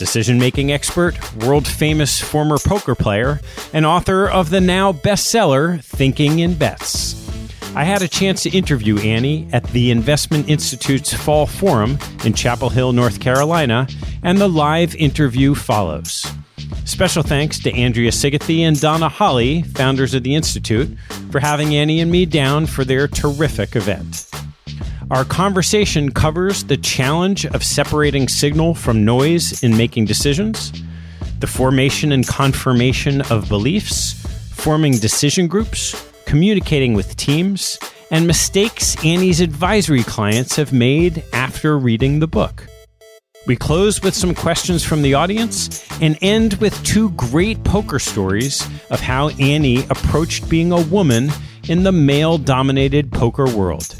decision making expert, world famous former poker player, and author of the now bestseller Thinking in Bets. I had a chance to interview Annie at the Investment Institute's Fall Forum in Chapel Hill, North Carolina, and the live interview follows. Special thanks to Andrea Sigathy and Donna Holly, founders of the Institute, for having Annie and me down for their terrific event. Our conversation covers the challenge of separating signal from noise in making decisions, the formation and confirmation of beliefs, forming decision groups, communicating with teams, and mistakes Annie's advisory clients have made after reading the book. We close with some questions from the audience and end with two great poker stories of how Annie approached being a woman in the male dominated poker world.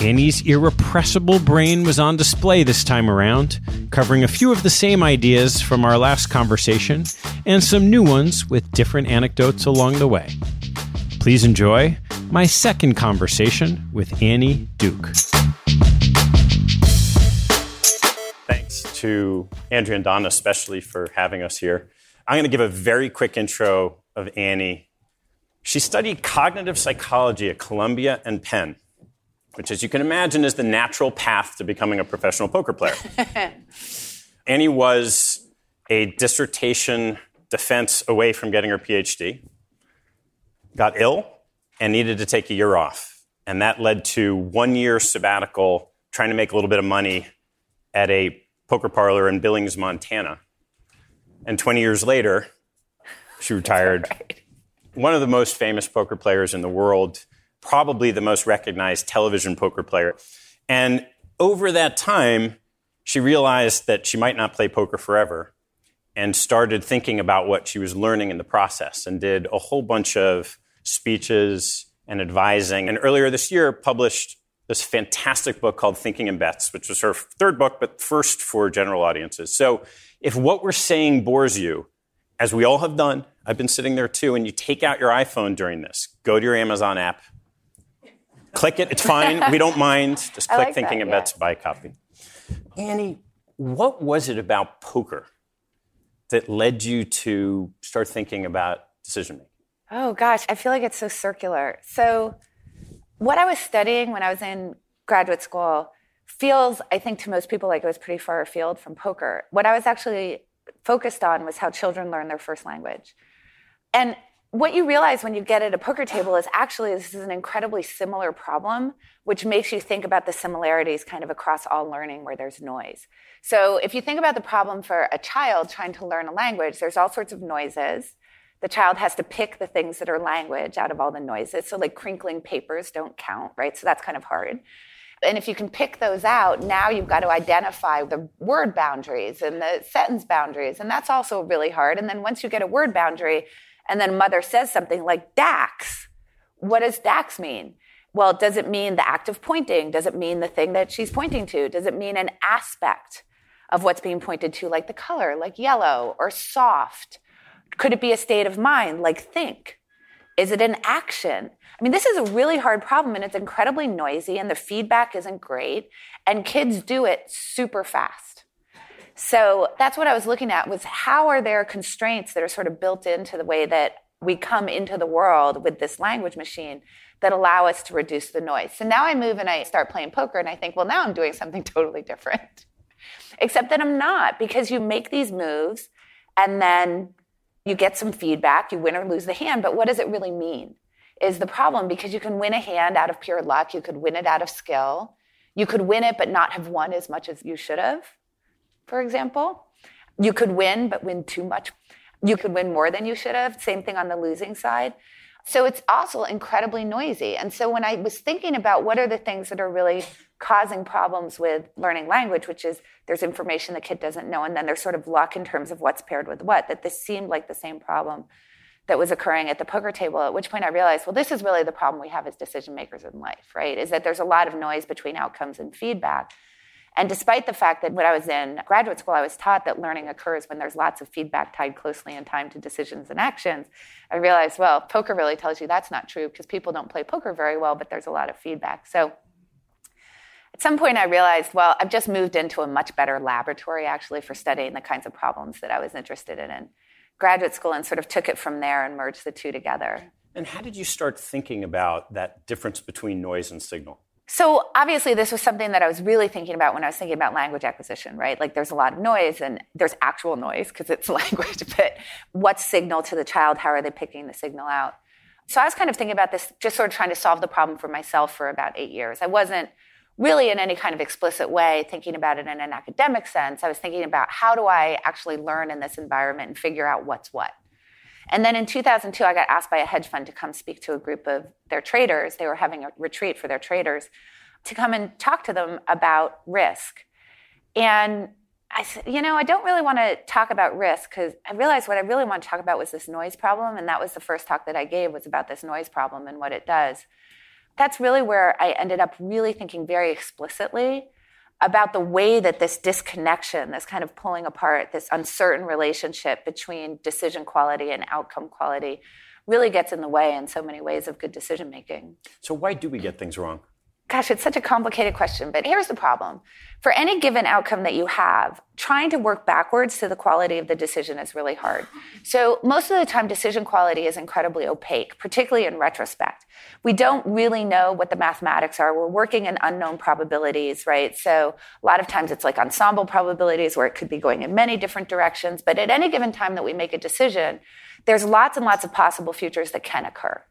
Annie's irrepressible brain was on display this time around, covering a few of the same ideas from our last conversation and some new ones with different anecdotes along the way. Please enjoy my second conversation with Annie Duke. Thanks to Andrea and Donna, especially for having us here. I'm going to give a very quick intro of Annie. She studied cognitive psychology at Columbia and Penn which, as you can imagine, is the natural path to becoming a professional poker player. Annie was a dissertation defense away from getting her PhD, got ill, and needed to take a year off. And that led to one year sabbatical, trying to make a little bit of money at a poker parlor in Billings, Montana. And 20 years later, she retired. Right. One of the most famous poker players in the world, probably the most recognized television poker player. And over that time, she realized that she might not play poker forever and started thinking about what she was learning in the process and did a whole bunch of speeches and advising. And earlier this year, published this fantastic book called Thinking in Bets, which was her third book, but first for general audiences. So if what we're saying bores you, as we all have done, I've been sitting there too, and you take out your iPhone during this, go to your Amazon app, click it, it's fine, we don't mind. Just click like Thinking that, yeah. Bets, buy a copy. Annie, what was it about poker that led you to start thinking about decision making? Oh gosh, I feel like it's so circular. So what I was studying when I was in graduate school feels, I think, to most people like it was pretty far afield from poker. What I was actually focused on was how children learn their first language. And what you realize when you get at a poker table is actually this is an incredibly similar problem, which makes you think about the similarities kind of across all learning where there's noise. So if you think about the problem for a child trying to learn a language, there's all sorts of noises the child has to pick the things that are language out of all the noises. So, like crinkling papers don't count, right? So, that's kind of hard. And if you can pick those out, now you've got to identify the word boundaries and the sentence boundaries. And that's also really hard. And then once you get a word boundary, and then mother says something like DAX, what does DAX mean? Well, does it mean the act of pointing? Does it mean the thing that she's pointing to? Does it mean an aspect of what's being pointed to, like the color, like yellow or soft? Could it be a state of mind, like think? Is it an action? I mean, this is a really hard problem and it's incredibly noisy and the feedback isn't great and kids do it super fast. So that's what I was looking at was how are there constraints that are sort of built into the way that we come into the world with this language machine that allow us to reduce the noise. So now I move and I start playing poker and I think, well, now I'm doing something totally different. Except that I'm not because you make these moves and then you get some feedback, you win or lose the hand, but what does it really mean? Is the problem because you can win a hand out of pure luck, you could win it out of skill, you could win it but not have won as much as you should have, for example. You could win but win too much. You could win more than you should have. Same thing on the losing side. So it's also incredibly noisy. And so when I was thinking about what are the things that are really causing problems with learning language, which is there's information the kid doesn't know, and then there's sort of luck in terms of what's paired with what, that this seemed like the same problem that was occurring at the poker table, at which point I realized, well, this is really the problem we have as decision makers in life, right? Is that there's a lot of noise between outcomes and feedback. And despite the fact that when I was in graduate school, I was taught that learning occurs when there's lots of feedback tied closely in time to decisions and actions, I realized, well, poker really tells you that's not true because people don't play poker very well, but there's a lot of feedback. So at some point, I realized, well, I've just moved into a much better laboratory actually for studying the kinds of problems that I was interested in in graduate school and sort of took it from there and merged the two together. And how did you start thinking about that difference between noise and signal? So obviously, this was something that I was really thinking about when I was thinking about language acquisition, right? Like there's a lot of noise and there's actual noise because it's language, but what's signal to the child? How are they picking the signal out? So I was kind of thinking about this, just sort of trying to solve the problem for myself for about eight years. I wasn't really in any kind of explicit way thinking about it in an academic sense. I was thinking about how do I actually learn in this environment and figure out what's what. And then in 2002, I got asked by a hedge fund to come speak to a group of their traders. They were having a retreat for their traders to come and talk to them about risk. And I said, you know, I don't really want to talk about risk because I realized what I really want to talk about was this noise problem. And that was the first talk that I gave was about this noise problem and what it does that's really where I ended up really thinking very explicitly about the way that this disconnection, this kind of pulling apart, this uncertain relationship between decision quality and outcome quality really gets in the way in so many ways of good decision making. So, why do we get things wrong? Gosh, it's such a complicated question, but here's the problem. For any given outcome that you have, trying to work backwards to the quality of the decision is really hard. So, most of the time, decision quality is incredibly opaque, particularly in retrospect. We don't really know what the mathematics are. We're working in unknown probabilities, right? So, a lot of times it's like ensemble probabilities where it could be going in many different directions. But at any given time that we make a decision, there's lots and lots of possible futures that can occur.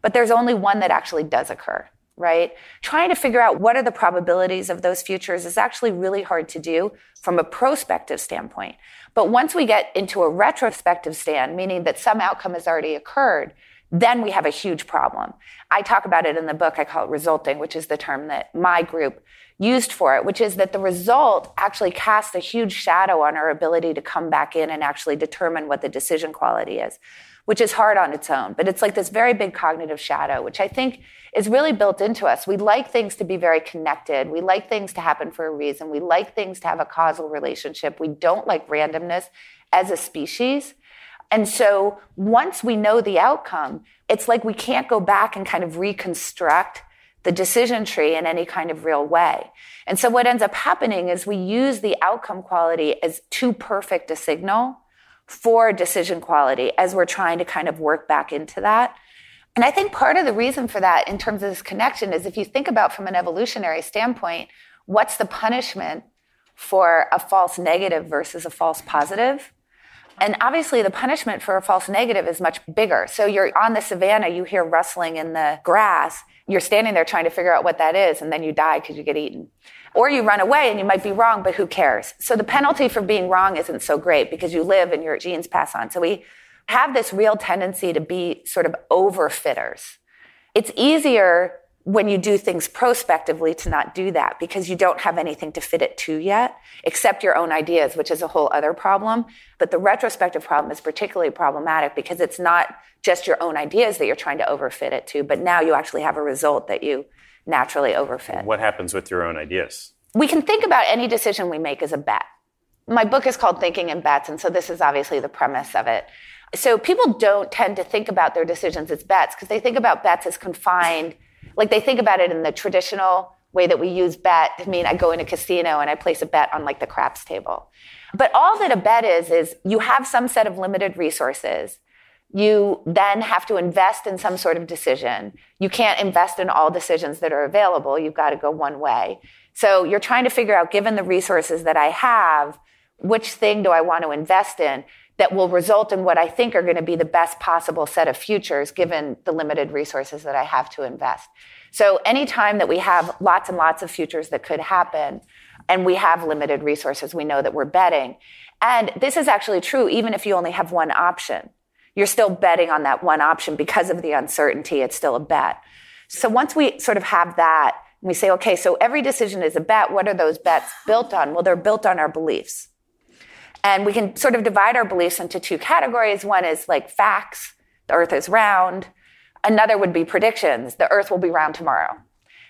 But there's only one that actually does occur right? Trying to figure out what are the probabilities of those futures is actually really hard to do from a prospective standpoint. But once we get into a retrospective stand, meaning that some outcome has already occurred, then we have a huge problem. I talk about it in the book. I call it resulting, which is the term that my group used for it, which is that the result actually casts a huge shadow on our ability to come back in and actually determine what the decision quality is, which is hard on its own. But it's like this very big cognitive shadow, which I think is really built into us. We like things to be very connected. We like things to happen for a reason. We like things to have a causal relationship. We don't like randomness as a species. And so once we know the outcome, it's like we can't go back and kind of reconstruct the decision tree in any kind of real way. And so what ends up happening is we use the outcome quality as too perfect a signal for decision quality as we're trying to kind of work back into that. And I think part of the reason for that in terms of this connection is if you think about from an evolutionary standpoint, what's the punishment for a false negative versus a false positive? And obviously, the punishment for a false negative is much bigger. So you're on the savannah, you hear rustling in the grass, you're standing there trying to figure out what that is, and then you die because you get eaten. Or you run away and you might be wrong, but who cares? So the penalty for being wrong isn't so great because you live and your genes pass on. So we have this real tendency to be sort of overfitters. It's easier when you do things prospectively to not do that because you don't have anything to fit it to yet, except your own ideas, which is a whole other problem. But the retrospective problem is particularly problematic because it's not just your own ideas that you're trying to overfit it to, but now you actually have a result that you naturally overfit. What happens with your own ideas? We can think about any decision we make as a bet. My book is called Thinking in Bets, and so this is obviously the premise of it. So people don't tend to think about their decisions as bets because they think about bets as confined like they think about it in the traditional way that we use bet to mean I go in a casino and I place a bet on like the craps table. But all that a bet is, is you have some set of limited resources. You then have to invest in some sort of decision. You can't invest in all decisions that are available. You've got to go one way. So you're trying to figure out, given the resources that I have, which thing do I want to invest in that will result in what I think are going to be the best possible set of futures given the limited resources that I have to invest. So anytime that we have lots and lots of futures that could happen and we have limited resources, we know that we're betting. And this is actually true even if you only have one option. You're still betting on that one option because of the uncertainty. It's still a bet. So once we sort of have that, we say, okay, so every decision is a bet. What are those bets built on? Well, they're built on our beliefs. And we can sort of divide our beliefs into two categories. One is like facts, the earth is round. Another would be predictions, the earth will be round tomorrow.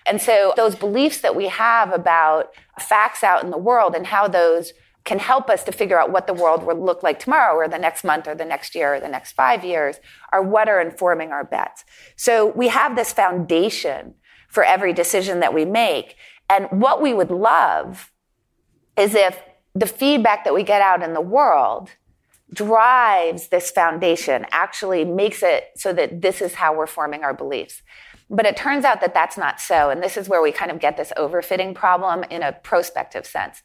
And so those beliefs that we have about facts out in the world and how those can help us to figure out what the world will look like tomorrow or the next month or the next year or the next five years are what are informing our bets. So we have this foundation for every decision that we make. And what we would love is if the feedback that we get out in the world drives this foundation, actually makes it so that this is how we're forming our beliefs. But it turns out that that's not so. And this is where we kind of get this overfitting problem in a prospective sense.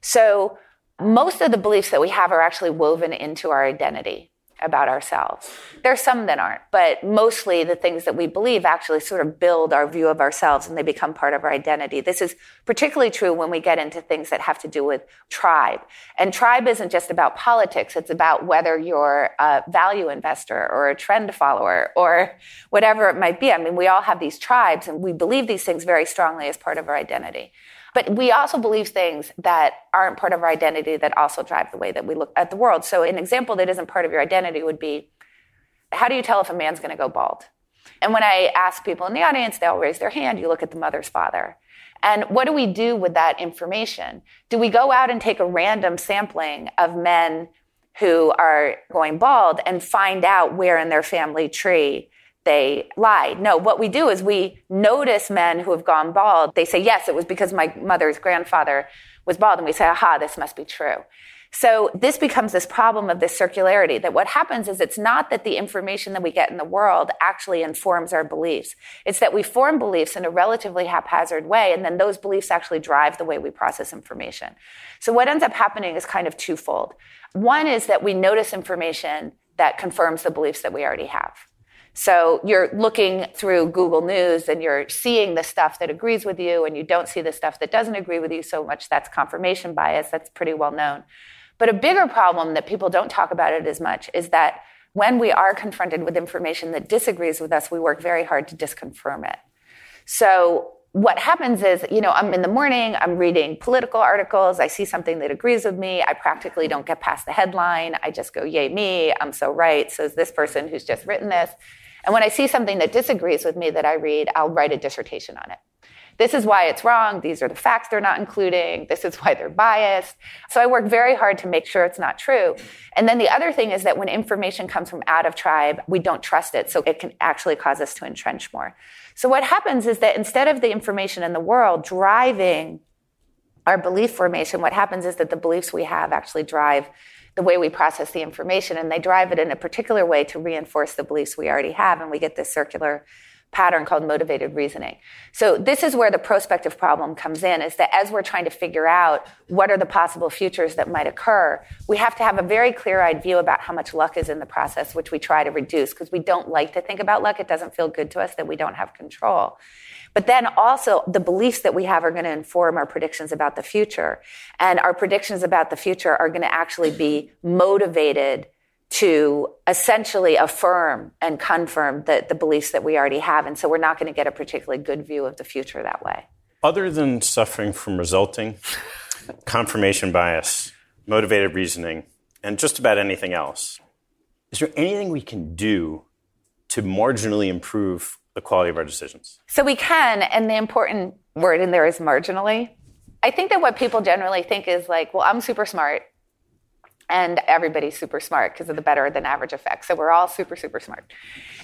So most of the beliefs that we have are actually woven into our identity about ourselves. There's some that aren't, but mostly the things that we believe actually sort of build our view of ourselves and they become part of our identity. This is particularly true when we get into things that have to do with tribe. And tribe isn't just about politics, it's about whether you're a value investor or a trend follower or whatever it might be. I mean, we all have these tribes and we believe these things very strongly as part of our identity. But we also believe things that aren't part of our identity that also drive the way that we look at the world. So an example that isn't part of your identity would be, how do you tell if a man's going to go bald? And when I ask people in the audience, they all raise their hand. You look at the mother's father. And what do we do with that information? Do we go out and take a random sampling of men who are going bald and find out where in their family tree they lie. No, what we do is we notice men who have gone bald. They say, yes, it was because my mother's grandfather was bald. And we say, aha, this must be true. So this becomes this problem of this circularity that what happens is it's not that the information that we get in the world actually informs our beliefs. It's that we form beliefs in a relatively haphazard way, and then those beliefs actually drive the way we process information. So what ends up happening is kind of twofold. One is that we notice information that confirms the beliefs that we already have. So you're looking through Google News and you're seeing the stuff that agrees with you and you don't see the stuff that doesn't agree with you so much. That's confirmation bias. That's pretty well known. But a bigger problem that people don't talk about it as much is that when we are confronted with information that disagrees with us, we work very hard to disconfirm it. So what happens is, you know, I'm in the morning, I'm reading political articles, I see something that agrees with me, I practically don't get past the headline, I just go, yay me, I'm so right, says this person who's just written this. And when I see something that disagrees with me that I read, I'll write a dissertation on it. This is why it's wrong. These are the facts they're not including. This is why they're biased. So I work very hard to make sure it's not true. And then the other thing is that when information comes from out of tribe, we don't trust it. So it can actually cause us to entrench more. So what happens is that instead of the information in the world driving our belief formation, what happens is that the beliefs we have actually drive the way we process the information and they drive it in a particular way to reinforce the beliefs we already have and we get this circular pattern called motivated reasoning. So this is where the prospective problem comes in is that as we're trying to figure out what are the possible futures that might occur, we have to have a very clear-eyed view about how much luck is in the process, which we try to reduce because we don't like to think about luck. It doesn't feel good to us that we don't have control. But then also the beliefs that we have are going to inform our predictions about the future. And our predictions about the future are going to actually be motivated to essentially affirm and confirm the, the beliefs that we already have. And so we're not going to get a particularly good view of the future that way. Other than suffering from resulting, confirmation bias, motivated reasoning, and just about anything else, is there anything we can do to marginally improve the quality of our decisions? So we can, and the important word in there is marginally. I think that what people generally think is like, well, I'm super smart and everybody's super smart because of the better than average effect. So we're all super, super smart.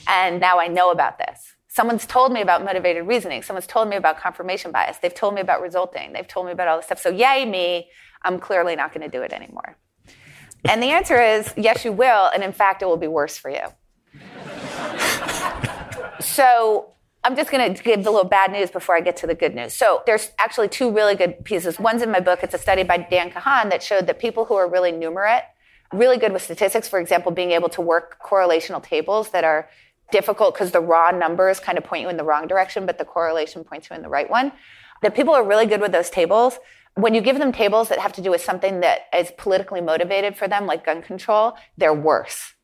And now I know about this. Someone's told me about motivated reasoning. Someone's told me about confirmation bias. They've told me about resulting. They've told me about all this stuff. So, yay, me, I'm clearly not going to do it anymore. And the answer is yes, you will. And in fact, it will be worse for you. So, I'm just going to give the little bad news before I get to the good news. So there's actually two really good pieces. One's in my book. It's a study by Dan Kahan that showed that people who are really numerate, really good with statistics, for example, being able to work correlational tables that are difficult because the raw numbers kind of point you in the wrong direction, but the correlation points you in the right one. That people are really good with those tables. When you give them tables that have to do with something that is politically motivated for them, like gun control, they're worse.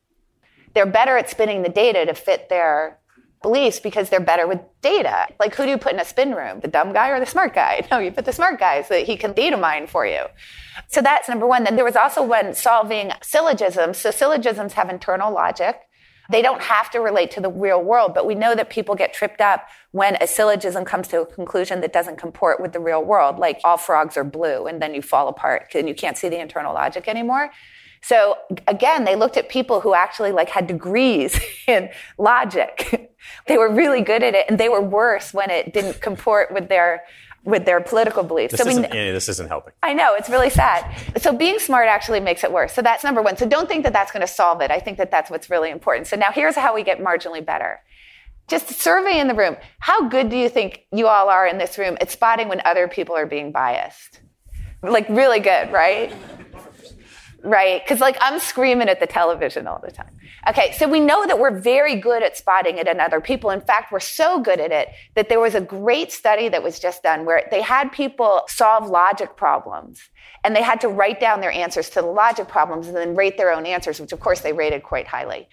They're better at spinning the data to fit their beliefs because they're better with data. Like, who do you put in a spin room? The dumb guy or the smart guy? No, you put the smart guy so that he can data mine for you. So that's number one. Then there was also one solving syllogisms. So syllogisms have internal logic. They don't have to relate to the real world, but we know that people get tripped up when a syllogism comes to a conclusion that doesn't comport with the real world, like all frogs are blue, and then you fall apart and you can't see the internal logic anymore. So again, they looked at people who actually like had degrees in logic. they were really good at it and they were worse when it didn't comport with their with their political beliefs. This, so isn't, we, this isn't helping. I know, it's really sad. So being smart actually makes it worse. So that's number one. So don't think that that's going to solve it. I think that that's what's really important. So now here's how we get marginally better. Just survey in the room. How good do you think you all are in this room at spotting when other people are being biased? Like really good, right? Right? Because like I'm screaming at the television all the time. Okay, so we know that we're very good at spotting it in other people. In fact, we're so good at it that there was a great study that was just done where they had people solve logic problems and they had to write down their answers to the logic problems and then rate their own answers, which of course they rated quite highly.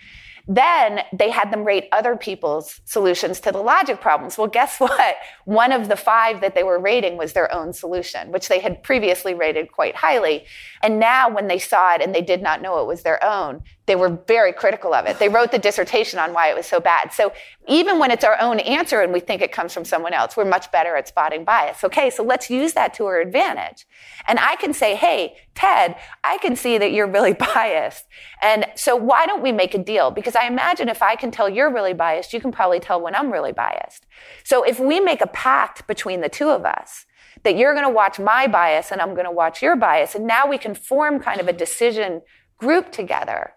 Then they had them rate other people's solutions to the logic problems. Well, guess what? One of the five that they were rating was their own solution, which they had previously rated quite highly. And now when they saw it and they did not know it was their own, they were very critical of it. They wrote the dissertation on why it was so bad. So even when it's our own answer and we think it comes from someone else, we're much better at spotting bias. Okay, so let's use that to our advantage. And I can say, hey, Ted, I can see that you're really biased. And so why don't we make a deal? Because I imagine if I can tell you're really biased, you can probably tell when I'm really biased. So if we make a pact between the two of us, that you're going to watch my bias and I'm going to watch your bias, and now we can form kind of a decision group together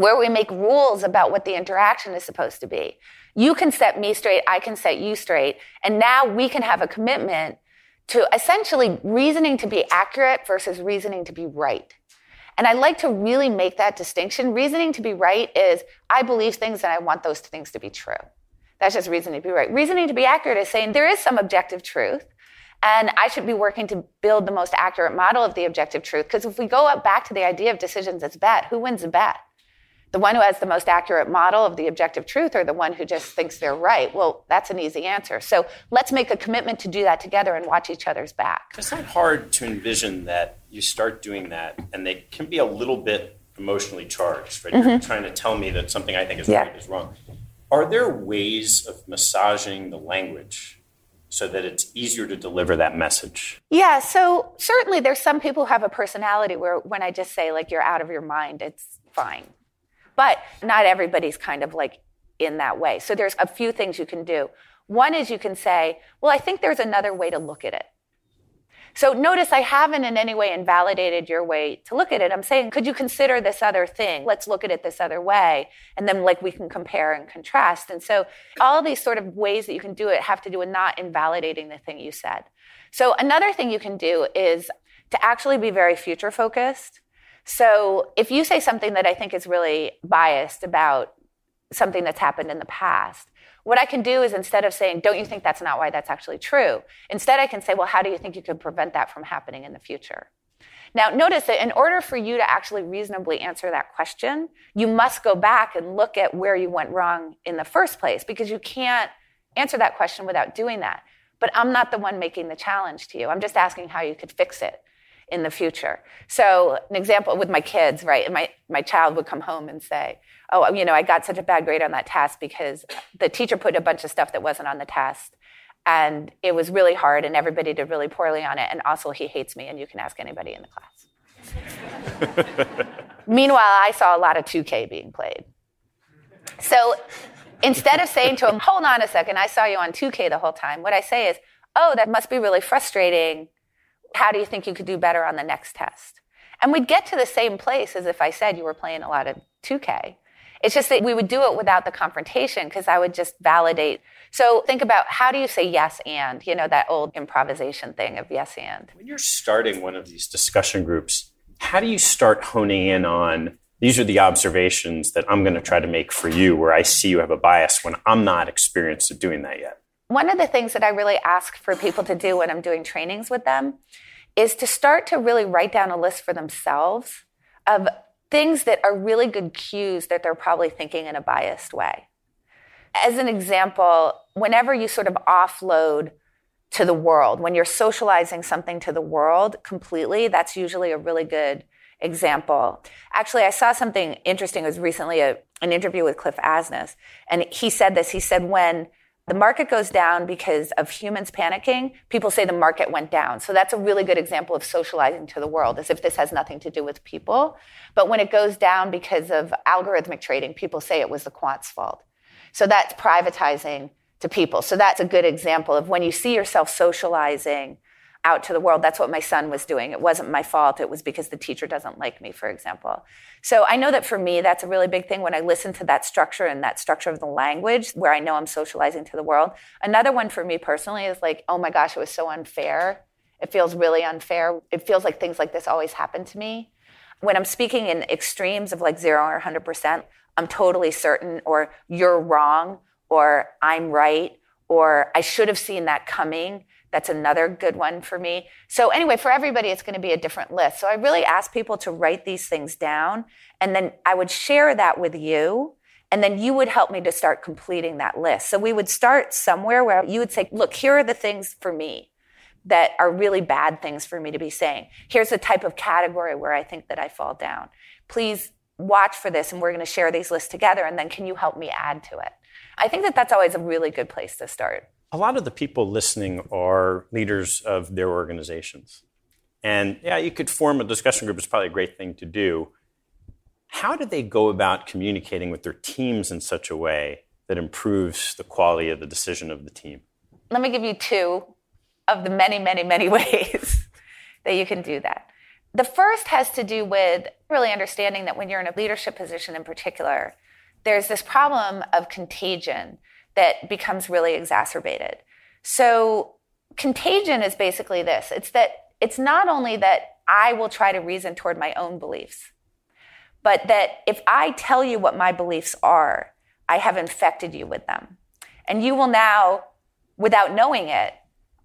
where we make rules about what the interaction is supposed to be. You can set me straight, I can set you straight, and now we can have a commitment to essentially reasoning to be accurate versus reasoning to be right. And I like to really make that distinction. Reasoning to be right is I believe things and I want those things to be true. That's just reasoning to be right. Reasoning to be accurate is saying there is some objective truth. And I should be working to build the most accurate model of the objective truth. Because if we go up back to the idea of decisions as bet, who wins the bet? The one who has the most accurate model of the objective truth or the one who just thinks they're right? Well, that's an easy answer. So let's make a commitment to do that together and watch each other's back. It's not hard to envision that you start doing that and they can be a little bit emotionally charged, right? Mm-hmm. You're trying to tell me that something I think is yeah. right is wrong. Are there ways of massaging the language so that it's easier to deliver that message? Yeah, so certainly there's some people who have a personality where when I just say like you're out of your mind, it's fine. But not everybody's kind of like in that way. So there's a few things you can do. One is you can say, well, I think there's another way to look at it. So notice I haven't in any way invalidated your way to look at it. I'm saying, could you consider this other thing? Let's look at it this other way. And then like we can compare and contrast. And so all these sort of ways that you can do it have to do with not invalidating the thing you said. So another thing you can do is to actually be very future focused. So if you say something that I think is really biased about something that's happened in the past, what I can do is instead of saying, don't you think that's not why that's actually true? Instead, I can say, well, how do you think you could prevent that from happening in the future? Now, notice that in order for you to actually reasonably answer that question, you must go back and look at where you went wrong in the first place because you can't answer that question without doing that. But I'm not the one making the challenge to you. I'm just asking how you could fix it in the future. So, an example with my kids, right? My, my child would come home and say, Oh, you know, I got such a bad grade on that test because the teacher put a bunch of stuff that wasn't on the test. And it was really hard, and everybody did really poorly on it. And also, he hates me, and you can ask anybody in the class. Meanwhile, I saw a lot of 2K being played. So instead of saying to him, Hold on a second, I saw you on 2K the whole time, what I say is, Oh, that must be really frustrating how do you think you could do better on the next test? And we'd get to the same place as if I said you were playing a lot of 2K. It's just that we would do it without the confrontation because I would just validate. So think about how do you say yes and, you know, that old improvisation thing of yes and. When you're starting one of these discussion groups, how do you start honing in on these are the observations that I'm going to try to make for you where I see you have a bias when I'm not experienced at doing that yet? One of the things that I really ask for people to do when I'm doing trainings with them is to start to really write down a list for themselves of things that are really good cues that they're probably thinking in a biased way. As an example, whenever you sort of offload to the world, when you're socializing something to the world completely, that's usually a really good example. Actually, I saw something interesting. It was recently a, an interview with Cliff Asness, and he said this. He said, when the market goes down because of humans panicking. People say the market went down. So that's a really good example of socializing to the world, as if this has nothing to do with people. But when it goes down because of algorithmic trading, people say it was the quant's fault. So that's privatizing to people. So that's a good example of when you see yourself socializing out to the world. That's what my son was doing. It wasn't my fault. It was because the teacher doesn't like me, for example. So I know that for me, that's a really big thing when I listen to that structure and that structure of the language where I know I'm socializing to the world. Another one for me personally is like, oh my gosh, it was so unfair. It feels really unfair. It feels like things like this always happen to me. When I'm speaking in extremes of like zero or 100%, I'm totally certain, or you're wrong, or I'm right, or I should have seen that coming that's another good one for me. So, anyway, for everybody, it's going to be a different list. So, I really ask people to write these things down, and then I would share that with you. And then you would help me to start completing that list. So, we would start somewhere where you would say, look, here are the things for me that are really bad things for me to be saying. Here's the type of category where I think that I fall down. Please watch for this, and we're going to share these lists together. And then, can you help me add to it? I think that that's always a really good place to start a lot of the people listening are leaders of their organizations. And yeah, you could form a discussion group, it's probably a great thing to do. How do they go about communicating with their teams in such a way that improves the quality of the decision of the team? Let me give you two of the many, many, many ways that you can do that. The first has to do with really understanding that when you're in a leadership position in particular, there's this problem of contagion that becomes really exacerbated. So contagion is basically this. It's that it's not only that I will try to reason toward my own beliefs. But that if I tell you what my beliefs are, I have infected you with them. And you will now, without knowing it,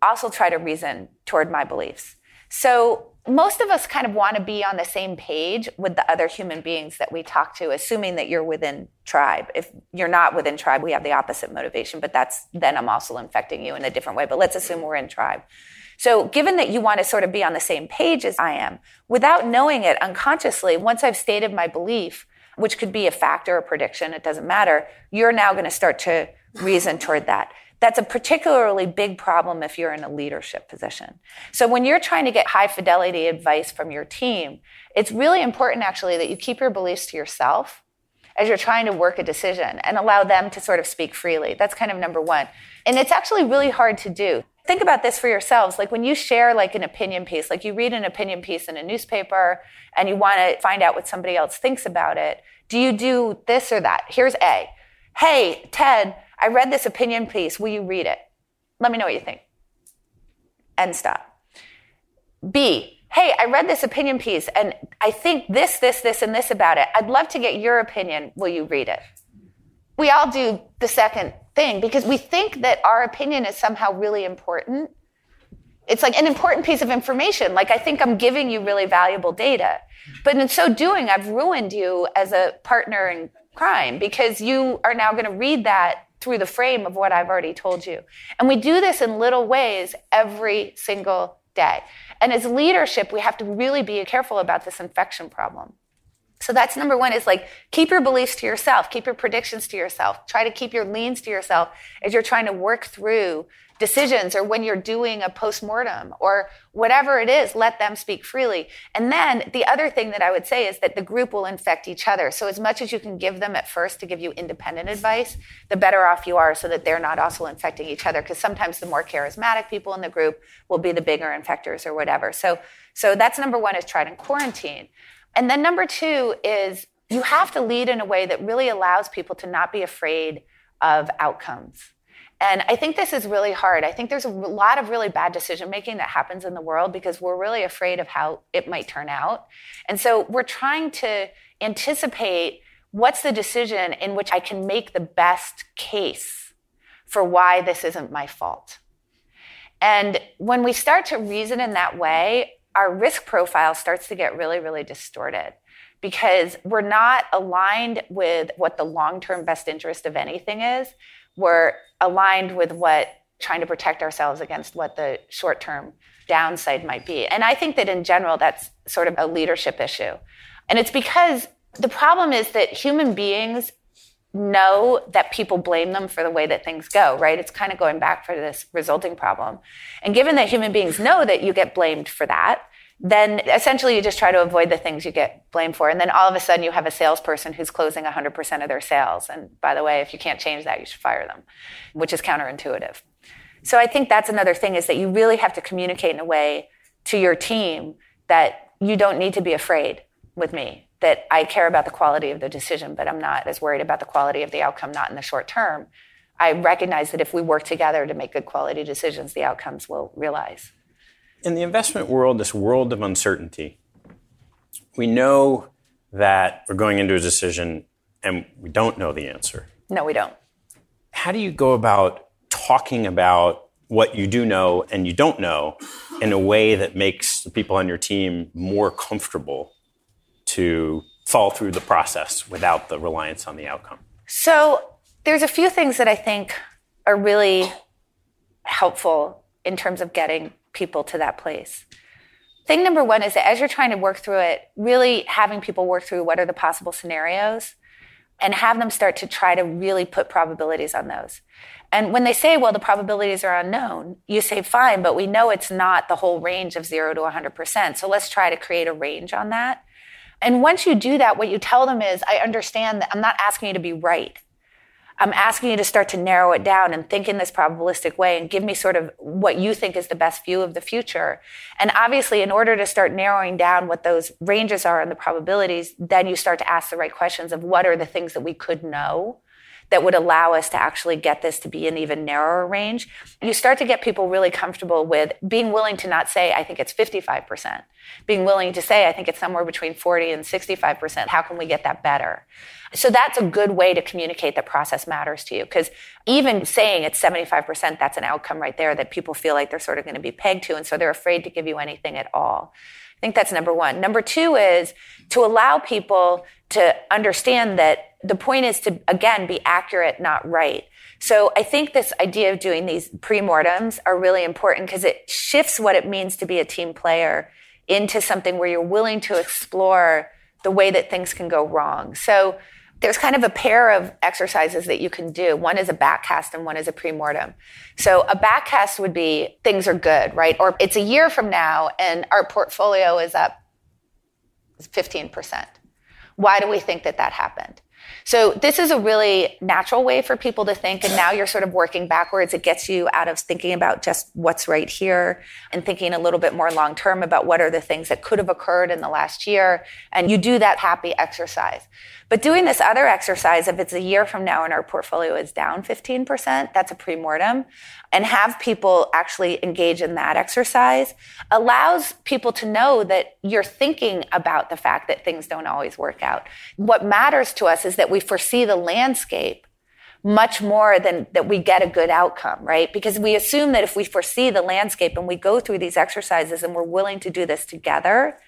also try to reason toward my beliefs. So most of us kind of want to be on the same page with the other human beings that we talk to, assuming that you're within tribe. If you're not within tribe, we have the opposite motivation, but that's then I'm also infecting you in a different way. But let's assume we're in tribe. So given that you want to sort of be on the same page as I am, without knowing it unconsciously, once I've stated my belief, which could be a fact or a prediction, it doesn't matter, you're now going to start to reason toward that. That's a particularly big problem if you're in a leadership position. So when you're trying to get high fidelity advice from your team, it's really important actually that you keep your beliefs to yourself as you're trying to work a decision and allow them to sort of speak freely. That's kind of number one. And it's actually really hard to do. Think about this for yourselves. Like when you share like an opinion piece, like you read an opinion piece in a newspaper and you want to find out what somebody else thinks about it, do you do this or that? Here's A. Hey, Ted, I read this opinion piece. Will you read it? Let me know what you think. End stop. B, hey, I read this opinion piece and I think this, this, this, and this about it. I'd love to get your opinion. Will you read it? We all do the second thing because we think that our opinion is somehow really important. It's like an important piece of information. Like, I think I'm giving you really valuable data. But in so doing, I've ruined you as a partner in crime because you are now going to read that through the frame of what I've already told you. And we do this in little ways every single day. And as leadership, we have to really be careful about this infection problem. So that's number one is like keep your beliefs to yourself, keep your predictions to yourself, try to keep your leans to yourself as you're trying to work through decisions or when you're doing a postmortem or whatever it is, let them speak freely. And then the other thing that I would say is that the group will infect each other. So as much as you can give them at first to give you independent advice, the better off you are so that they're not also infecting each other. Because sometimes the more charismatic people in the group will be the bigger infectors or whatever. So, so that's number one is try to quarantine. And then number two is you have to lead in a way that really allows people to not be afraid of outcomes. And I think this is really hard. I think there's a lot of really bad decision making that happens in the world because we're really afraid of how it might turn out. And so we're trying to anticipate what's the decision in which I can make the best case for why this isn't my fault. And when we start to reason in that way, our risk profile starts to get really, really distorted because we're not aligned with what the long term best interest of anything is we're aligned with what trying to protect ourselves against what the short term downside might be. And I think that in general, that's sort of a leadership issue. And it's because the problem is that human beings know that people blame them for the way that things go, right? It's kind of going back for this resulting problem. And given that human beings know that you get blamed for that, then essentially you just try to avoid the things you get blamed for. And then all of a sudden you have a salesperson who's closing 100% of their sales. And by the way, if you can't change that, you should fire them, which is counterintuitive. So I think that's another thing is that you really have to communicate in a way to your team that you don't need to be afraid with me, that I care about the quality of the decision, but I'm not as worried about the quality of the outcome, not in the short term. I recognize that if we work together to make good quality decisions, the outcomes will realize in the investment world, this world of uncertainty, we know that we're going into a decision and we don't know the answer. No, we don't. How do you go about talking about what you do know and you don't know in a way that makes the people on your team more comfortable to fall through the process without the reliance on the outcome? So, there's a few things that I think are really helpful in terms of getting people to that place. Thing number one is that as you're trying to work through it, really having people work through what are the possible scenarios and have them start to try to really put probabilities on those. And when they say, well, the probabilities are unknown, you say, fine, but we know it's not the whole range of zero to 100%. So let's try to create a range on that. And once you do that, what you tell them is, I understand that I'm not asking you to be right. I'm asking you to start to narrow it down and think in this probabilistic way and give me sort of what you think is the best view of the future. And obviously, in order to start narrowing down what those ranges are and the probabilities, then you start to ask the right questions of what are the things that we could know that would allow us to actually get this to be an even narrower range, you start to get people really comfortable with being willing to not say, I think it's 55%, being willing to say, I think it's somewhere between 40 and 65%. How can we get that better? So that's a good way to communicate that process matters to you. Because even saying it's 75%, that's an outcome right there that people feel like they're sort of going to be pegged to. And so they're afraid to give you anything at all. I think that's number one. Number two is to allow people to understand that the point is to, again, be accurate, not right. So I think this idea of doing these pre-mortems are really important because it shifts what it means to be a team player into something where you're willing to explore the way that things can go wrong. So there's kind of a pair of exercises that you can do. One is a backcast and one is a premortem. So a backcast would be things are good, right? Or it's a year from now and our portfolio is up 15%. Why do we think that that happened? So this is a really natural way for people to think. And now you're sort of working backwards. It gets you out of thinking about just what's right here and thinking a little bit more long term about what are the things that could have occurred in the last year. And you do that happy exercise. But doing this other exercise, if it's a year from now and our portfolio is down 15%, that's a premortem, and have people actually engage in that exercise allows people to know that you're thinking about the fact that things don't always work out. What matters to us is that we foresee the landscape much more than that we get a good outcome, right? Because we assume that if we foresee the landscape and we go through these exercises and we're willing to do this together,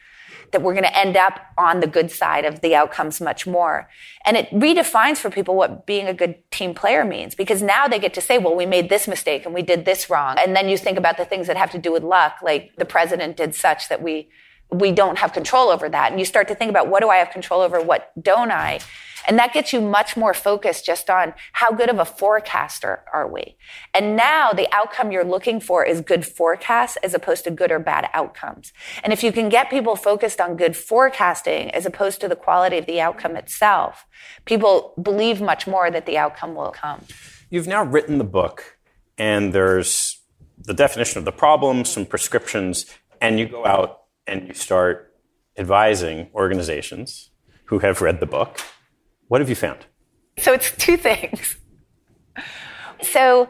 that we're going to end up on the good side of the outcomes much more. And it redefines for people what being a good team player means because now they get to say, well, we made this mistake and we did this wrong. And then you think about the things that have to do with luck, like the president did such that we, we don't have control over that. And you start to think about what do I have control over? What don't I? And that gets you much more focused just on how good of a forecaster are we. And now the outcome you're looking for is good forecasts as opposed to good or bad outcomes. And if you can get people focused on good forecasting as opposed to the quality of the outcome itself, people believe much more that the outcome will come. You've now written the book and there's the definition of the problem, some prescriptions, and you go out and you start advising organizations who have read the book what have you found? So it's two things. So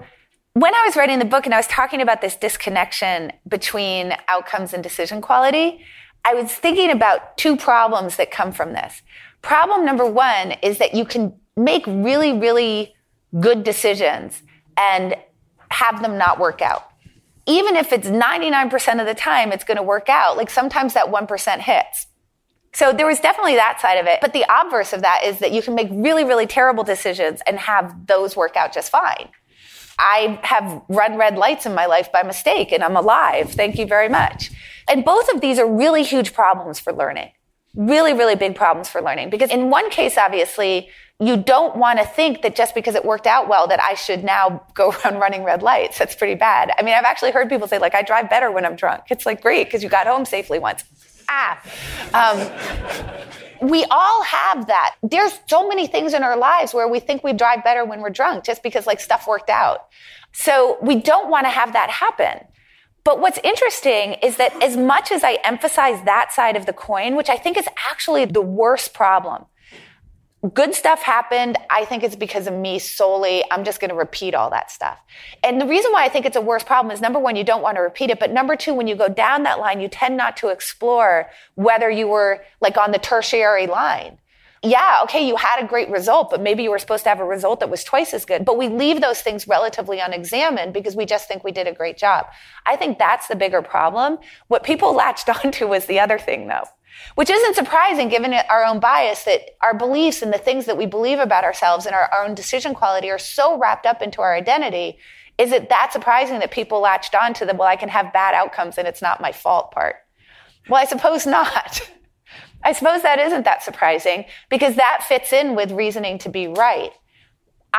when I was writing the book and I was talking about this disconnection between outcomes and decision quality, I was thinking about two problems that come from this. Problem number one is that you can make really, really good decisions and have them not work out. Even if it's 99% of the time it's going to work out, like sometimes that 1% hits. So there was definitely that side of it. But the obverse of that is that you can make really, really terrible decisions and have those work out just fine. I have run red lights in my life by mistake and I'm alive. Thank you very much. And both of these are really huge problems for learning. Really, really big problems for learning. Because in one case, obviously, you don't want to think that just because it worked out well that I should now go around running red lights. That's pretty bad. I mean, I've actually heard people say like, I drive better when I'm drunk. It's like, great, because you got home safely once ah. Um, we all have that. There's so many things in our lives where we think we drive better when we're drunk just because like stuff worked out. So we don't want to have that happen. But what's interesting is that as much as I emphasize that side of the coin, which I think is actually the worst problem, good stuff happened. I think it's because of me solely. I'm just going to repeat all that stuff. And the reason why I think it's a worse problem is number one, you don't want to repeat it. But number two, when you go down that line, you tend not to explore whether you were like on the tertiary line. Yeah, okay, you had a great result, but maybe you were supposed to have a result that was twice as good. But we leave those things relatively unexamined because we just think we did a great job. I think that's the bigger problem. What people latched onto was the other thing though. Which isn't surprising given our own bias that our beliefs and the things that we believe about ourselves and our own decision quality are so wrapped up into our identity. Is it that surprising that people latched on to the, well, I can have bad outcomes and it's not my fault part? Well, I suppose not. I suppose that isn't that surprising because that fits in with reasoning to be right.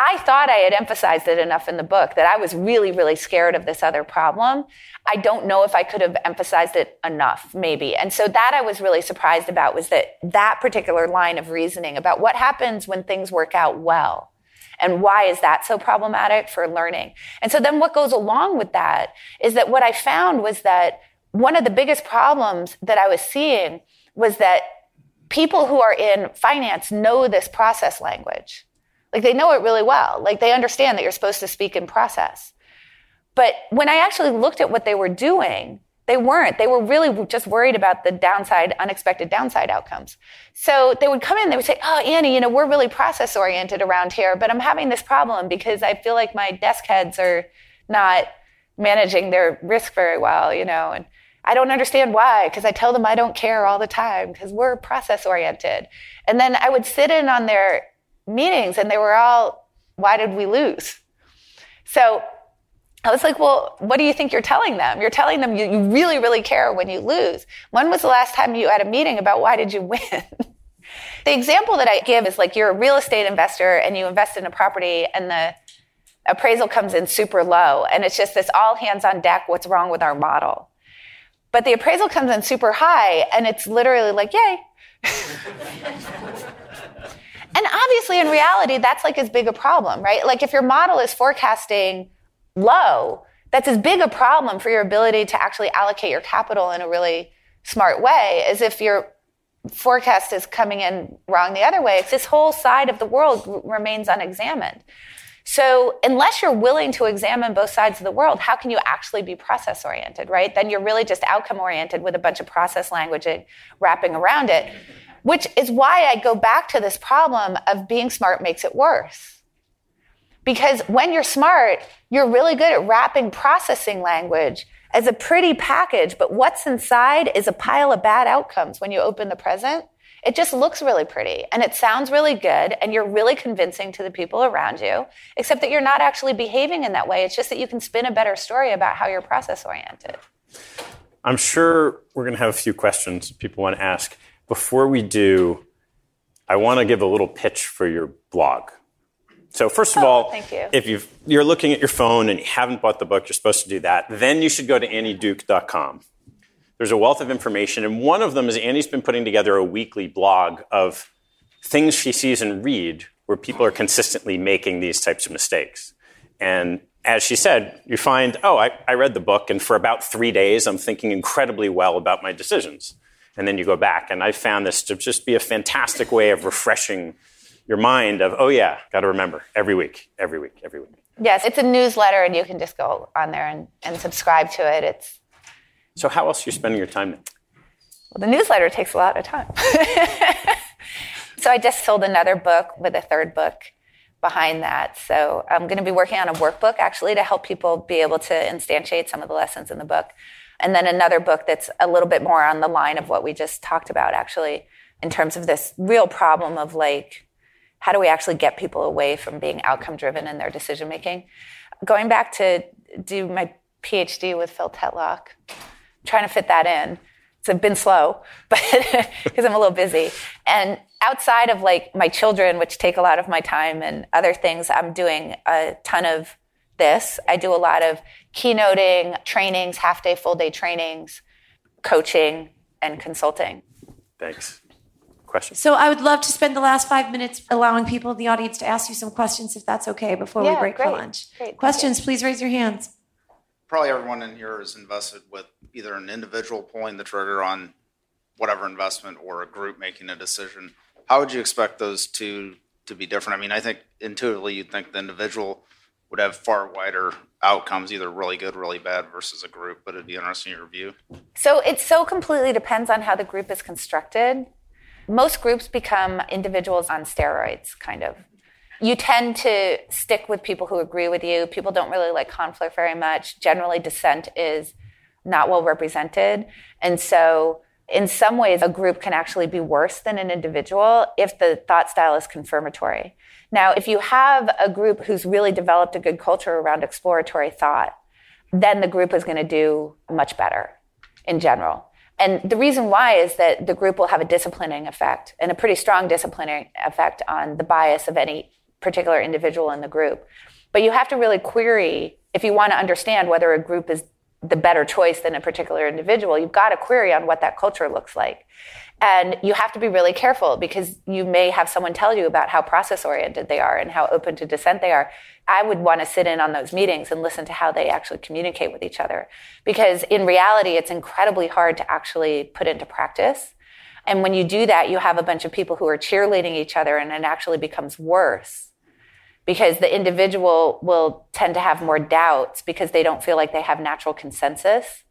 I thought I had emphasized it enough in the book that I was really, really scared of this other problem. I don't know if I could have emphasized it enough, maybe. And so that I was really surprised about was that that particular line of reasoning about what happens when things work out well. And why is that so problematic for learning? And so then what goes along with that is that what I found was that one of the biggest problems that I was seeing was that people who are in finance know this process language Like they know it really well. Like they understand that you're supposed to speak in process. But when I actually looked at what they were doing, they weren't. They were really just worried about the downside, unexpected downside outcomes. So they would come in, they would say, Oh, Annie, you know, we're really process oriented around here, but I'm having this problem because I feel like my desk heads are not managing their risk very well, you know, and I don't understand why, because I tell them I don't care all the time because we're process oriented. And then I would sit in on their meetings and they were all, why did we lose? So I was like, well, what do you think you're telling them? You're telling them you, you really, really care when you lose. When was the last time you had a meeting about why did you win? the example that I give is like you're a real estate investor and you invest in a property and the appraisal comes in super low and it's just this all hands on deck, what's wrong with our model? But the appraisal comes in super high and it's literally like, yay. obviously in reality, that's like as big a problem, right? Like if your model is forecasting low, that's as big a problem for your ability to actually allocate your capital in a really smart way as if your forecast is coming in wrong the other way. It's this whole side of the world r- remains unexamined. So unless you're willing to examine both sides of the world, how can you actually be process oriented, right? Then you're really just outcome oriented with a bunch of process language wrapping around it, which is why I go back to this problem of being smart makes it worse because when you're smart, you're really good at wrapping processing language as a pretty package, but what's inside is a pile of bad outcomes when you open the present. It just looks really pretty and it sounds really good and you're really convincing to the people around you, except that you're not actually behaving in that way. It's just that you can spin a better story about how you're process oriented. I'm sure we're going to have a few questions people want to ask. Before we do, I want to give a little pitch for your blog. So first of oh, all, you. if you you're looking at your phone and you haven't bought the book, you're supposed to do that. Then you should go to annieduke.com. There's a wealth of information, and one of them is Annie's been putting together a weekly blog of things she sees and read where people are consistently making these types of mistakes. And as she said, you find, oh, I, I read the book, and for about three days, I'm thinking incredibly well about my decisions. And then you go back, and I found this to just be a fantastic way of refreshing your mind of, oh yeah, got to remember every week, every week, every week. Yes, it's a newsletter, and you can just go on there and, and subscribe to it. It's so how else are you spending your time? Now? Well, the newsletter takes a lot of time. so I just sold another book with a third book behind that. So I'm going to be working on a workbook actually to help people be able to instantiate some of the lessons in the book. And then another book that's a little bit more on the line of what we just talked about actually in terms of this real problem of like how do we actually get people away from being outcome driven in their decision making? Going back to do my PhD with Phil Tetlock, trying to fit that in. It's been slow, but because I'm a little busy. And outside of like my children, which take a lot of my time and other things, I'm doing a ton of this. I do a lot of keynoting, trainings, half day, full day trainings, coaching, and consulting. Thanks questions. So I would love to spend the last five minutes allowing people in the audience to ask you some questions, if that's okay, before yeah, we break great. for lunch. Great. Questions, please raise your hands. Probably everyone in here is invested with either an individual pulling the trigger on whatever investment or a group making a decision. How would you expect those two to be different? I mean, I think intuitively you'd think the individual would have far wider outcomes, either really good, really bad, versus a group. But it'd be interesting your view. So it so completely depends on how the group is constructed most groups become individuals on steroids, kind of. You tend to stick with people who agree with you. People don't really like conflict very much. Generally, dissent is not well represented. And so, in some ways, a group can actually be worse than an individual if the thought style is confirmatory. Now, if you have a group who's really developed a good culture around exploratory thought, then the group is going to do much better in general. And the reason why is that the group will have a disciplining effect and a pretty strong disciplining effect on the bias of any particular individual in the group. But you have to really query if you want to understand whether a group is the better choice than a particular individual, you've got to query on what that culture looks like. And you have to be really careful because you may have someone tell you about how process oriented they are and how open to dissent they are. I would want to sit in on those meetings and listen to how they actually communicate with each other. Because in reality, it's incredibly hard to actually put into practice. And when you do that, you have a bunch of people who are cheerleading each other and it actually becomes worse because the individual will tend to have more doubts because they don't feel like they have natural consensus.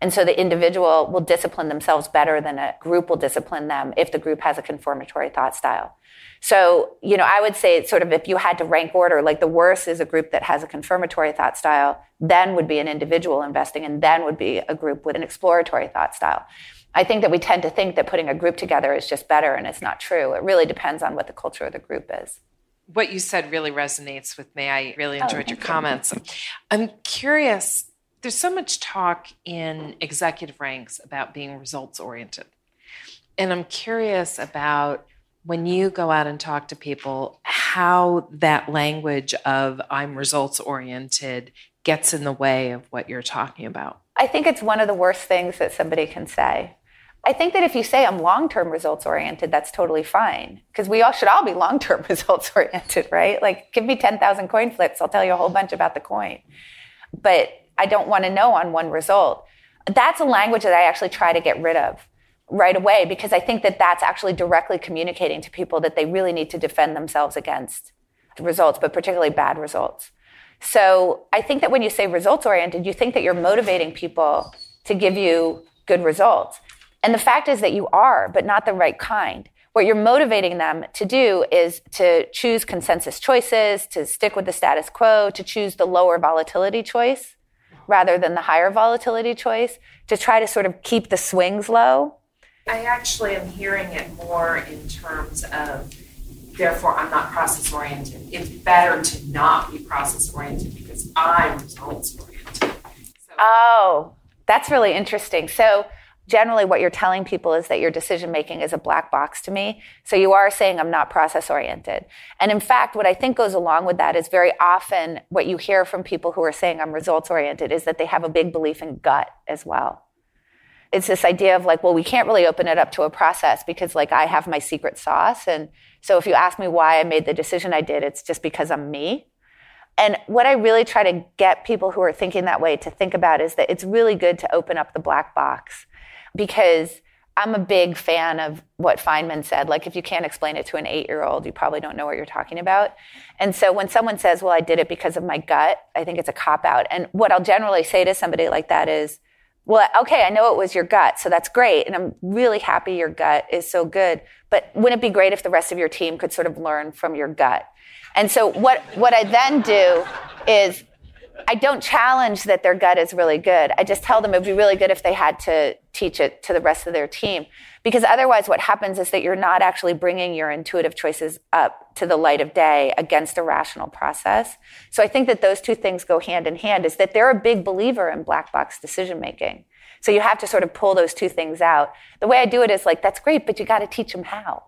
And so the individual will discipline themselves better than a group will discipline them if the group has a conformatory thought style. So, you know, I would say it's sort of if you had to rank order, like the worst is a group that has a confirmatory thought style, then would be an individual investing, and then would be a group with an exploratory thought style. I think that we tend to think that putting a group together is just better, and it's not true. It really depends on what the culture of the group is. What you said really resonates with me. I really Oh, enjoyed your thank you. comments. I'm curious, there's so much talk in executive ranks about being results oriented. And I'm curious about when you go out and talk to people, how that language of I'm results oriented gets in the way of what you're talking about. I think it's one of the worst things that somebody can say. I think that if you say I'm long term results oriented, that's totally fine because we all should all be long term results oriented, right? Like, give me 10,000 coin flips, I'll tell you a whole bunch about the coin. But I don't want to know on one result. That's a language that I actually try to get rid of right away because I think that that's actually directly communicating to people that they really need to defend themselves against the results, but particularly bad results. So I think that when you say results oriented, you think that you're motivating people to give you good results. And the fact is that you are, but not the right kind. What you're motivating them to do is to choose consensus choices, to stick with the status quo, to choose the lower volatility choice rather than the higher volatility choice, to try to sort of keep the swings low. I actually am hearing it more in terms of, therefore, I'm not process oriented. It's better to not be process oriented because I'm results oriented. So, Oh, that's really interesting. So, generally, what you're telling people is that your decision making is a black box to me. So, you are saying I'm not process oriented. And in fact, what I think goes along with that is very often what you hear from people who are saying I'm results oriented is that they have a big belief in gut as well. It's this idea of like, well, we can't really open it up to a process because like I have my secret sauce. And so if you ask me why I made the decision I did, it's just because I'm me. And what I really try to get people who are thinking that way to think about is that it's really good to open up the black box because I'm a big fan of what Feynman said. Like, if you can't explain it to an eight year old, you probably don't know what you're talking about. And so when someone says, Well, I did it because of my gut, I think it's a cop out. And what I'll generally say to somebody like that is, well, okay, I know it was your gut, so that's great. And I'm really happy your gut is so good. But wouldn't it be great if the rest of your team could sort of learn from your gut? And so what, what I then do is I don't challenge that their gut is really good. I just tell them it would be really good if they had to teach it to the rest of their team. Because otherwise, what happens is that you're not actually bringing your intuitive choices up to the light of day against a rational process. So I think that those two things go hand in hand is that they're a big believer in black box decision making. So you have to sort of pull those two things out. The way I do it is like, that's great, but you got to teach them how.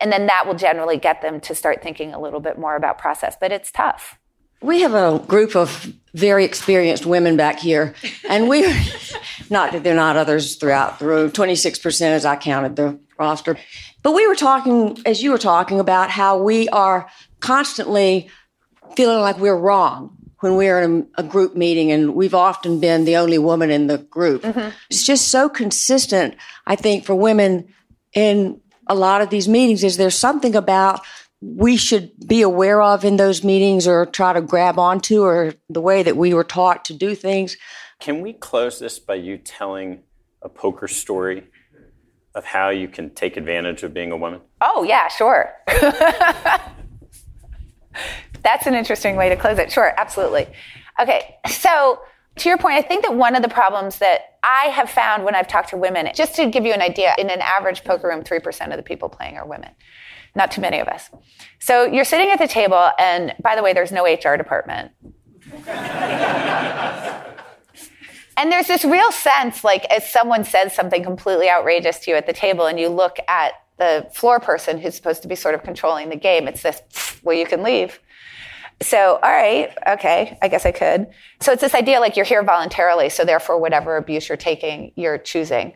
And then that will generally get them to start thinking a little bit more about process, but it's tough. We have a group of very experienced women back here, and we, not that there are not others throughout the room, 26% as I counted the roster. But we were talking, as you were talking about, how we are constantly feeling like we're wrong when we're in a, a group meeting, and we've often been the only woman in the group. Mm-hmm. It's just so consistent, I think, for women in a lot of these meetings. Is there's something about we should be aware of in those meetings or try to grab onto or the way that we were taught to do things. Can we close this by you telling a poker story of how you can take advantage of being a woman? Oh, yeah, sure. That's an interesting way to close it. Sure, absolutely. Okay, so to your point, I think that one of the problems that I have found when I've talked to women, just to give you an idea, in an average poker room, 3% of the people playing are women. Not too many of us. So you're sitting at the table, and by the way, there's no HR department. And there's this real sense, like, as someone says something completely outrageous to you at the table, and you look at the floor person who's supposed to be sort of controlling the game, it's this, well, you can leave. So, all right, okay, I guess I could. So it's this idea like you're here voluntarily, so therefore, whatever abuse you're taking, you're choosing.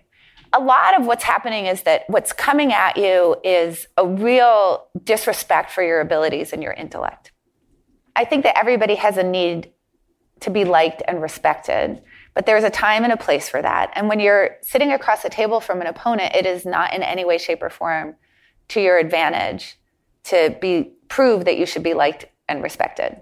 A lot of what's happening is that what's coming at you is a real disrespect for your abilities and your intellect. I think that everybody has a need to be liked and respected. But there's a time and a place for that. And when you're sitting across the table from an opponent, it is not in any way, shape, or form to your advantage to be prove that you should be liked and respected.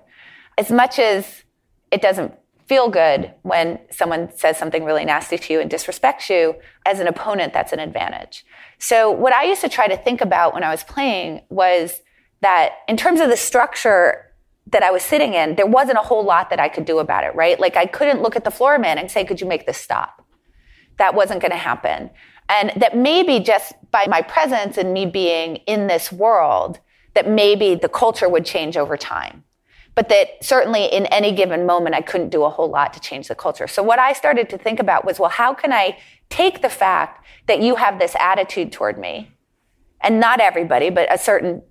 As much as it doesn't feel good when someone says something really nasty to you and disrespects you, as an opponent, that's an advantage. So, what I used to try to think about when I was playing was that in terms of the structure that I was sitting in, there wasn't a whole lot that I could do about it, right? Like, I couldn't look at the floor man and say, Could you make this stop? That wasn't going to happen. And that maybe just by my presence and me being in this world, that maybe the culture would change over time but that certainly in any given moment, I couldn't do a whole lot to change the culture. So what I started to think about was, well, how can I take the fact that you have this attitude toward me, and not everybody, but a certain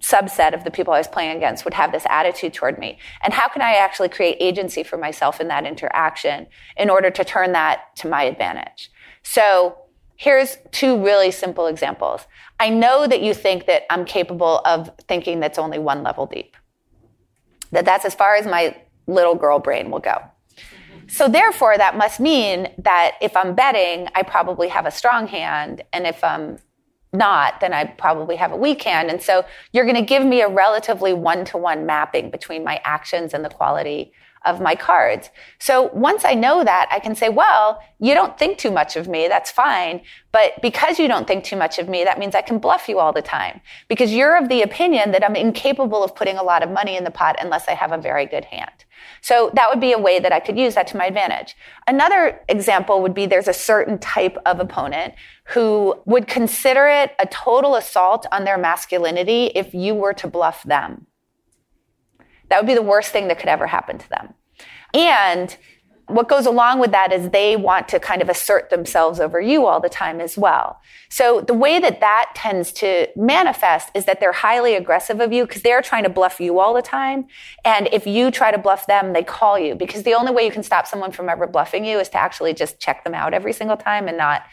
subset of the people I was playing against would have this attitude toward me. And how can I actually create agency for myself in that interaction in order to turn that to my advantage? So here's two really simple examples. I know that you think that I'm capable of thinking that's only one level deep that that's as far as my little girl brain will go. So therefore, that must mean that if I'm betting, I probably have a strong hand, and if I'm not, then I probably have a weak hand. And so you're going to give me a relatively one to one mapping between my actions and the quality of my cards. So once I know that, I can say, well, you don't think too much of me. That's fine. But because you don't think too much of me, that means I can bluff you all the time because you're of the opinion that I'm incapable of putting a lot of money in the pot unless I have a very good hand. So that would be a way that I could use that to my advantage. Another example would be there's a certain type of opponent who would consider it a total assault on their masculinity if you were to bluff them. That would be the worst thing that could ever happen to them. And what goes along with that is they want to kind of assert themselves over you all the time as well. So the way that that tends to manifest is that they're highly aggressive of you because they're trying to bluff you all the time. And if you try to bluff them, they call you because the only way you can stop someone from ever bluffing you is to actually just check them out every single time and not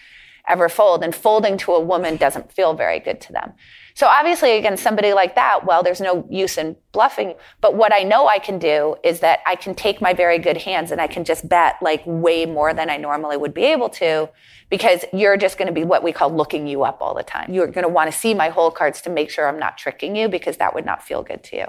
ever fold. And folding to a woman doesn't feel very good to them. So obviously, against somebody like that, well, there's no use in bluffing. But what I know I can do is that I can take my very good hands and I can just bet like way more than I normally would be able to because you're just going to be what we call looking you up all the time. You're going to want to see my whole cards to make sure I'm not tricking you because that would not feel good to you.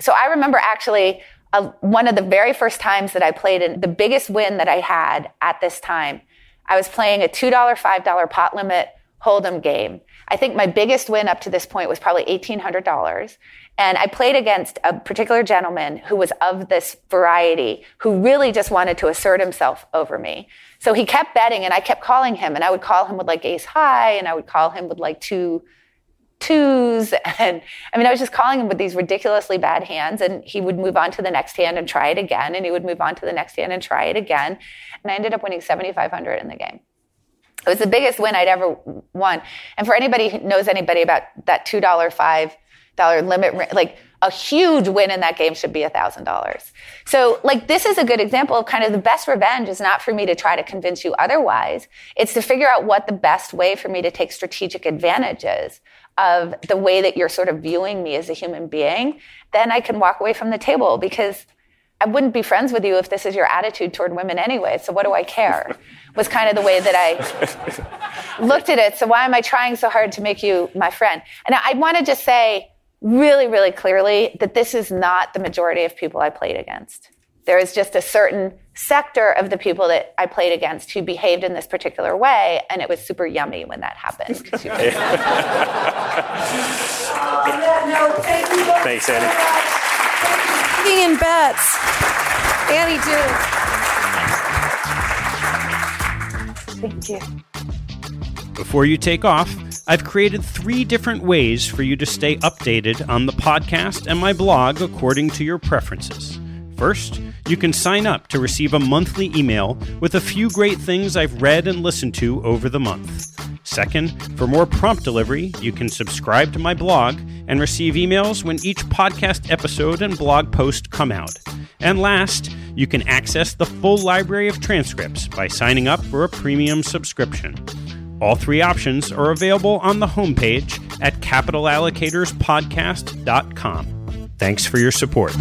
So I remember actually uh, one of the very first times that I played in the biggest win that I had at this time. I was playing a $2, $5 pot limit Hold'em game. I think my biggest win up to this point was probably $1,800. And I played against a particular gentleman who was of this variety, who really just wanted to assert himself over me. So he kept betting and I kept calling him and I would call him with like ace high and I would call him with like two twos. And I mean, I was just calling him with these ridiculously bad hands and he would move on to the next hand and try it again. And he would move on to the next hand and try it again. And I ended up winning 7,500 in the game. It was the biggest win I'd ever won. And for anybody who knows anybody about that $2, $5 limit, like a huge win in that game should be $1,000. So like this is a good example of kind of the best revenge is not for me to try to convince you otherwise. It's to figure out what the best way for me to take strategic advantages of the way that you're sort of viewing me as a human being. Then I can walk away from the table because I wouldn't be friends with you if this is your attitude toward women anyway. So what do I care? Was kind of the way that I looked at it. So why am I trying so hard to make you my friend? And I want to just say really, really clearly that this is not the majority of people I played against. There is just a certain sector of the people that I played against who behaved in this particular way, and it was super yummy when that happened. Thanks, Annie in bets. Annie Duke. Thank you. Before you take off, I've created three different ways for you to stay updated on the podcast and my blog according to your preferences. First, you can sign up to receive a monthly email with a few great things I've read and listened to over the month. Second, for more prompt delivery, you can subscribe to my blog and receive emails when each podcast episode and blog post come out. And last, you can access the full library of transcripts by signing up for a premium subscription. All three options are available on the homepage at capitalallocatorspodcast.com. Thanks for your support.